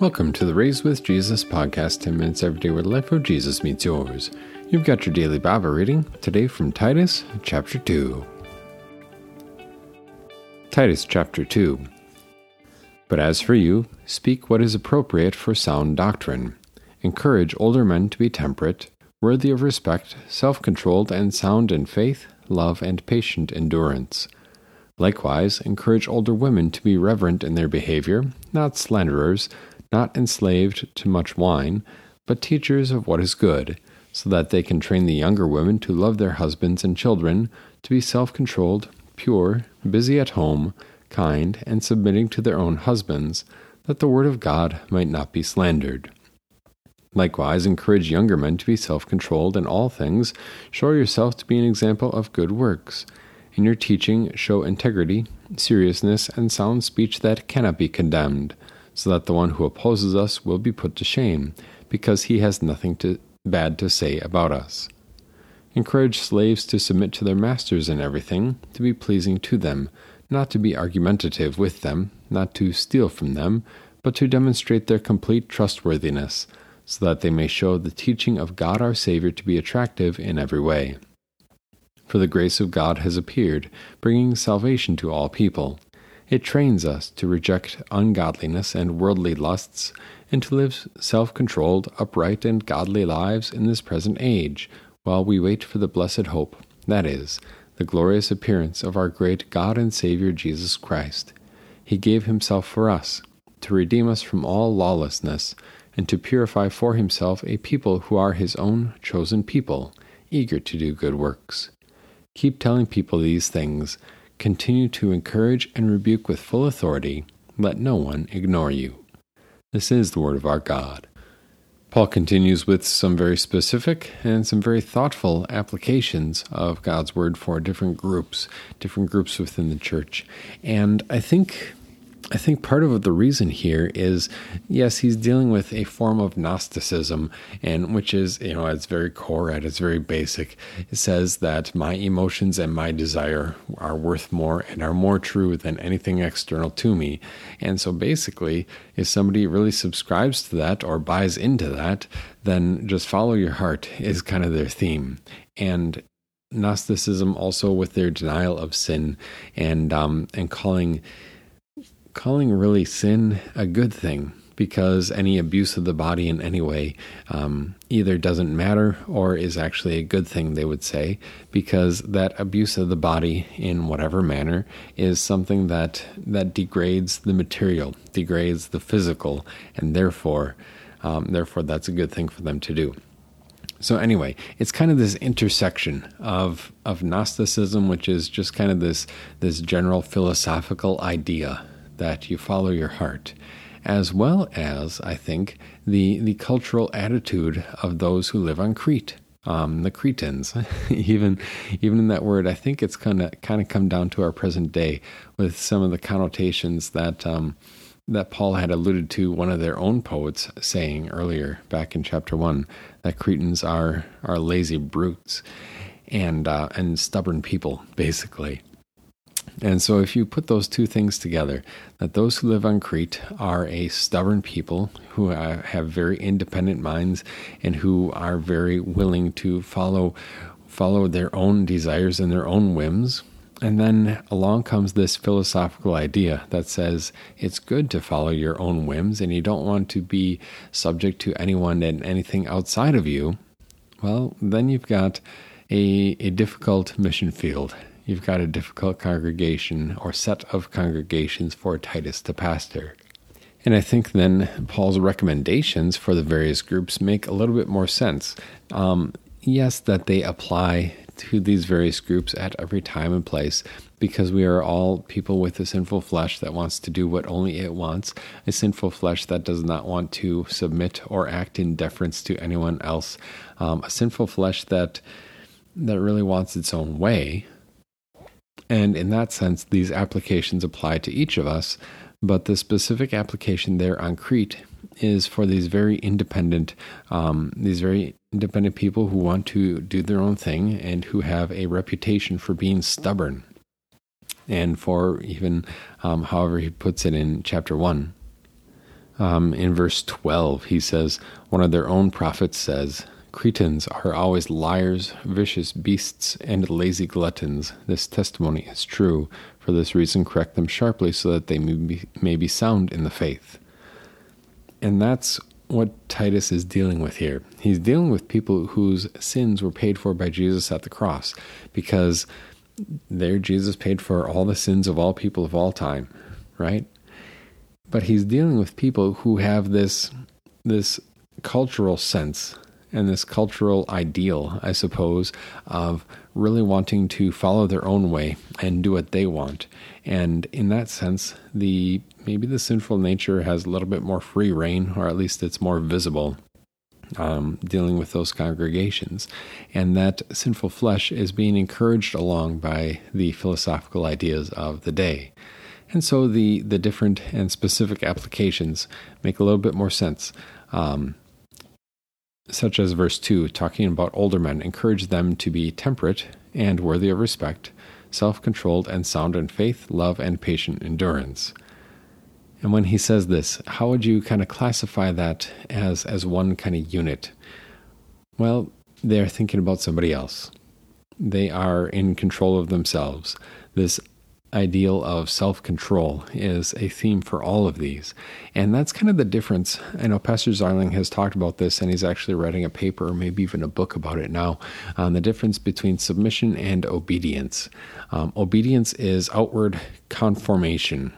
Welcome to the Raised with Jesus podcast, 10 minutes every day where the life of Jesus meets yours. You've got your daily Bible reading today from Titus chapter 2. Titus chapter 2. But as for you, speak what is appropriate for sound doctrine. Encourage older men to be temperate, worthy of respect, self controlled, and sound in faith, love, and patient endurance. Likewise, encourage older women to be reverent in their behavior, not slanderers not enslaved to much wine, but teachers of what is good, so that they can train the younger women to love their husbands and children, to be self controlled, pure, busy at home, kind, and submitting to their own husbands, that the word of God might not be slandered. Likewise, encourage younger men to be self controlled in all things. Show yourself to be an example of good works. In your teaching, show integrity, seriousness, and sound speech that cannot be condemned so that the one who opposes us will be put to shame, because he has nothing to, bad to say about us. Encourage slaves to submit to their masters in everything, to be pleasing to them, not to be argumentative with them, not to steal from them, but to demonstrate their complete trustworthiness, so that they may show the teaching of God our Savior to be attractive in every way. For the grace of God has appeared, bringing salvation to all people it trains us to reject ungodliness and worldly lusts, and to live self controlled, upright, and godly lives in this present age, while we wait for the blessed hope, that is, the glorious appearance of our great God and Savior Jesus Christ. He gave himself for us, to redeem us from all lawlessness, and to purify for himself a people who are his own chosen people, eager to do good works. Keep telling people these things Continue to encourage and rebuke with full authority. Let no one ignore you. This is the word of our God. Paul continues with some very specific and some very thoughtful applications of God's word for different groups, different groups within the church. And I think I think part of the reason here is yes, he's dealing with a form of Gnosticism, and which is, you know, at its very core, at its very basic, it says that my emotions and my desire are worth more and are more true than anything external to me. And so basically, if somebody really subscribes to that or buys into that, then just follow your heart is kind of their theme. And Gnosticism also with their denial of sin and um, and calling calling really sin a good thing because any abuse of the body in any way um, either doesn't matter or is actually a good thing, they would say, because that abuse of the body in whatever manner is something that that degrades the material, degrades the physical, and therefore, um, therefore, that's a good thing for them to do. So anyway, it's kind of this intersection of of Gnosticism, which is just kind of this this general philosophical idea that you follow your heart, as well as, I think, the, the cultural attitude of those who live on Crete. Um, the Cretans, even even in that word, I think it's kind of kind of come down to our present day with some of the connotations that um, that Paul had alluded to one of their own poets saying earlier back in chapter one that Cretans are are lazy brutes and uh, and stubborn people basically. And so, if you put those two things together, that those who live on Crete are a stubborn people who uh, have very independent minds and who are very willing to follow follow their own desires and their own whims. And then along comes this philosophical idea that says it's good to follow your own whims and you don't want to be subject to anyone and anything outside of you. Well, then you've got a, a difficult mission field you've got a difficult congregation or set of congregations for Titus to pastor. And I think then Paul's recommendations for the various groups make a little bit more sense. Um, yes, that they apply to these various groups at every time and place because we are all people with a sinful flesh that wants to do what only it wants, a sinful flesh that does not want to submit or act in deference to anyone else, um, a sinful flesh that that really wants its own way, and in that sense, these applications apply to each of us, but the specific application there on Crete is for these very independent, um, these very independent people who want to do their own thing and who have a reputation for being stubborn. And for even, um, however, he puts it in chapter one, Um, in verse 12, he says, One of their own prophets says, Cretans are always liars, vicious beasts, and lazy gluttons. This testimony is true. For this reason, correct them sharply so that they may be, may be sound in the faith. And that's what Titus is dealing with here. He's dealing with people whose sins were paid for by Jesus at the cross because there Jesus paid for all the sins of all people of all time, right? But he's dealing with people who have this this cultural sense and this cultural ideal, I suppose, of really wanting to follow their own way and do what they want. And in that sense, the maybe the sinful nature has a little bit more free reign, or at least it's more visible. Um, dealing with those congregations, and that sinful flesh is being encouraged along by the philosophical ideas of the day. And so the, the different and specific applications make a little bit more sense. Um, such as verse 2, talking about older men, encourage them to be temperate and worthy of respect, self controlled and sound in faith, love, and patient endurance. And when he says this, how would you kind of classify that as, as one kind of unit? Well, they're thinking about somebody else. They are in control of themselves. This ideal of self control is a theme for all of these. And that's kind of the difference. I know Pastor Zarling has talked about this, and he's actually writing a paper or maybe even a book about it now on the difference between submission and obedience. Um, obedience is outward conformation.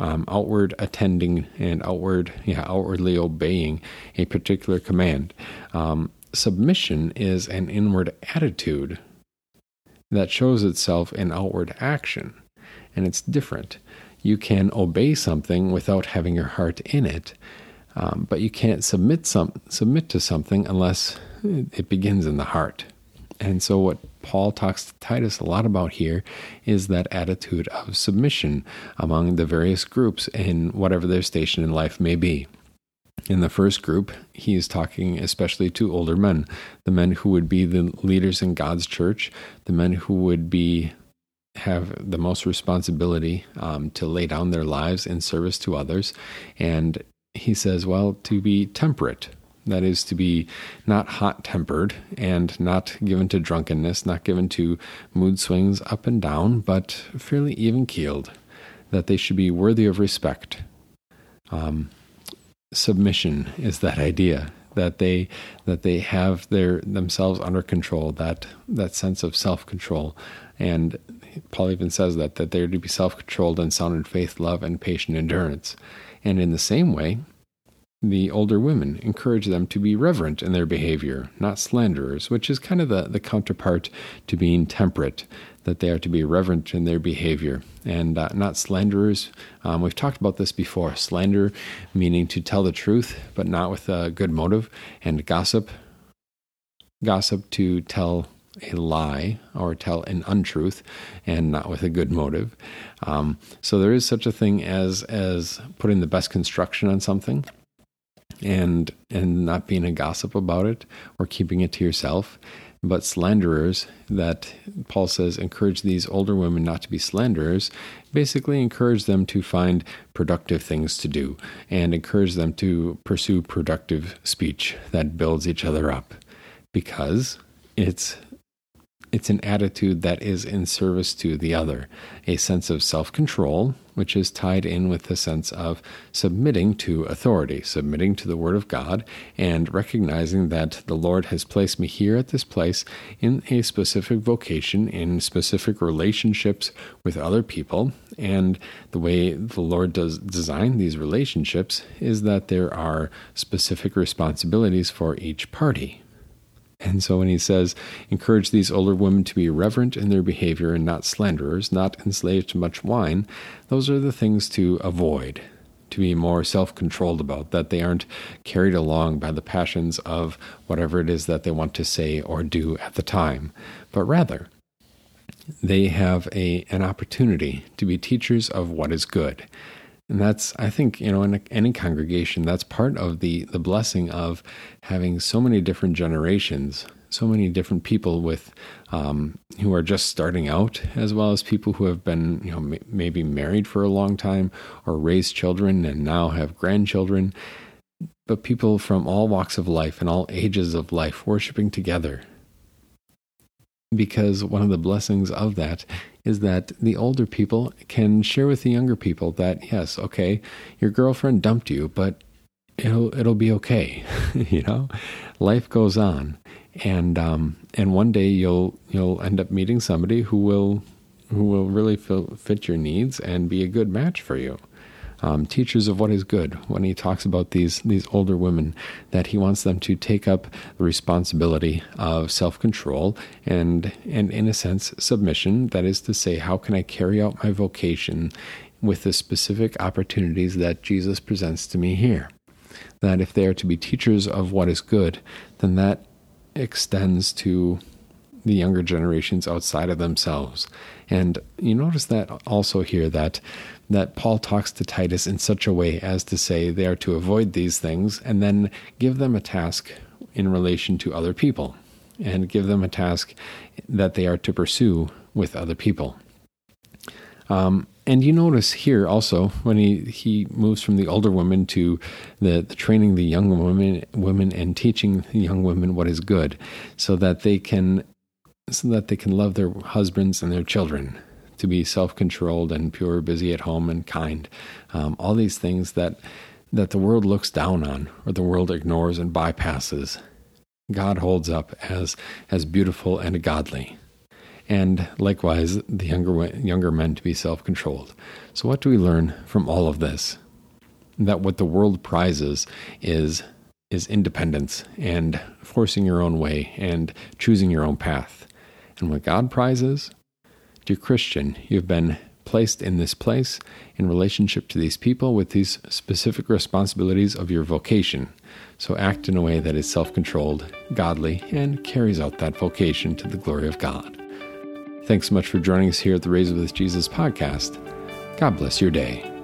Um, outward attending and outward, yeah, outwardly obeying a particular command. Um, submission is an inward attitude that shows itself in outward action and it's different. You can obey something without having your heart in it, um, but you can't submit some submit to something unless it begins in the heart. And so, what Paul talks to Titus a lot about here is that attitude of submission among the various groups in whatever their station in life may be. In the first group, he is talking especially to older men, the men who would be the leaders in God's church, the men who would be have the most responsibility um, to lay down their lives in service to others. And he says, well, to be temperate. That is to be not hot tempered and not given to drunkenness, not given to mood swings up and down, but fairly even keeled. That they should be worthy of respect. Um, submission is that idea that they that they have their themselves under control that that sense of self-control and Paul even says that that they're to be self-controlled and sound in faith, love, and patient endurance. And in the same way, the older women encourage them to be reverent in their behavior, not slanderers, which is kind of the, the counterpart to being temperate, that they are to be reverent in their behavior and uh, not slanderers. Um, we've talked about this before slander meaning to tell the truth, but not with a good motive, and gossip, gossip to tell a lie or tell an untruth and not with a good motive. Um, so there is such a thing as as putting the best construction on something and and not being a gossip about it or keeping it to yourself. But slanderers, that Paul says, encourage these older women not to be slanderers, basically encourage them to find productive things to do and encourage them to pursue productive speech that builds each other up because it's it's an attitude that is in service to the other, a sense of self control, which is tied in with the sense of submitting to authority, submitting to the Word of God, and recognizing that the Lord has placed me here at this place in a specific vocation, in specific relationships with other people. And the way the Lord does design these relationships is that there are specific responsibilities for each party. And so when he says, encourage these older women to be reverent in their behavior and not slanderers, not enslaved to much wine, those are the things to avoid, to be more self controlled about, that they aren't carried along by the passions of whatever it is that they want to say or do at the time, but rather, they have a, an opportunity to be teachers of what is good and that's, I think, you know, in any congregation, that's part of the, the blessing of having so many different generations so many different people with um, who are just starting out, as well as people who have been, you know, m- maybe married for a long time or raised children and now have grandchildren. But people from all walks of life and all ages of life worshiping together. Because one of the blessings of that is that the older people can share with the younger people that yes, okay, your girlfriend dumped you, but it'll it'll be okay. you know, life goes on, and um, and one day you'll you'll end up meeting somebody who will who will really fit your needs and be a good match for you. Um, teachers of what is good when he talks about these these older women that he wants them to take up the responsibility of self-control and and in a sense submission. That is to say how can I carry out my vocation with the specific opportunities that Jesus presents to me here? That if they are to be teachers of what is good, then that extends to the younger generations outside of themselves. And you notice that also here that that Paul talks to Titus in such a way as to say they are to avoid these things and then give them a task in relation to other people and give them a task that they are to pursue with other people. Um, and you notice here also when he, he moves from the older women to the, the training the young women women and teaching the young women what is good, so that they can so that they can love their husbands and their children, to be self controlled and pure, busy at home and kind. Um, all these things that that the world looks down on or the world ignores and bypasses. God holds up as as beautiful and godly and likewise the younger younger men to be self-controlled. So what do we learn from all of this? That what the world prizes is is independence and forcing your own way and choosing your own path. And what God prizes, dear Christian, you've been placed in this place in relationship to these people with these specific responsibilities of your vocation. So act in a way that is self controlled, godly, and carries out that vocation to the glory of God. Thanks so much for joining us here at the Raise with Jesus podcast. God bless your day.